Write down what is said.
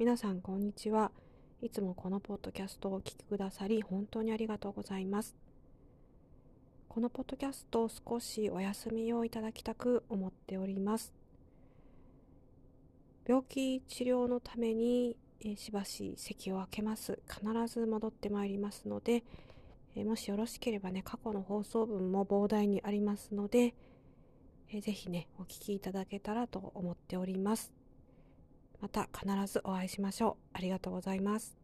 皆さんこんにちは。いつもこのポッドキャストをお聞きくださり本当にありがとうございます。このポッドキャストを少しお休みをいただきたく思っております。病気治療のために、えしばし席を空けます。必ず戻ってまいりますので、えもしよろしければね過去の放送分も膨大にありますので、えぜひねお聞きいただけたらと思っております。また必ずお会いしましょう。ありがとうございます。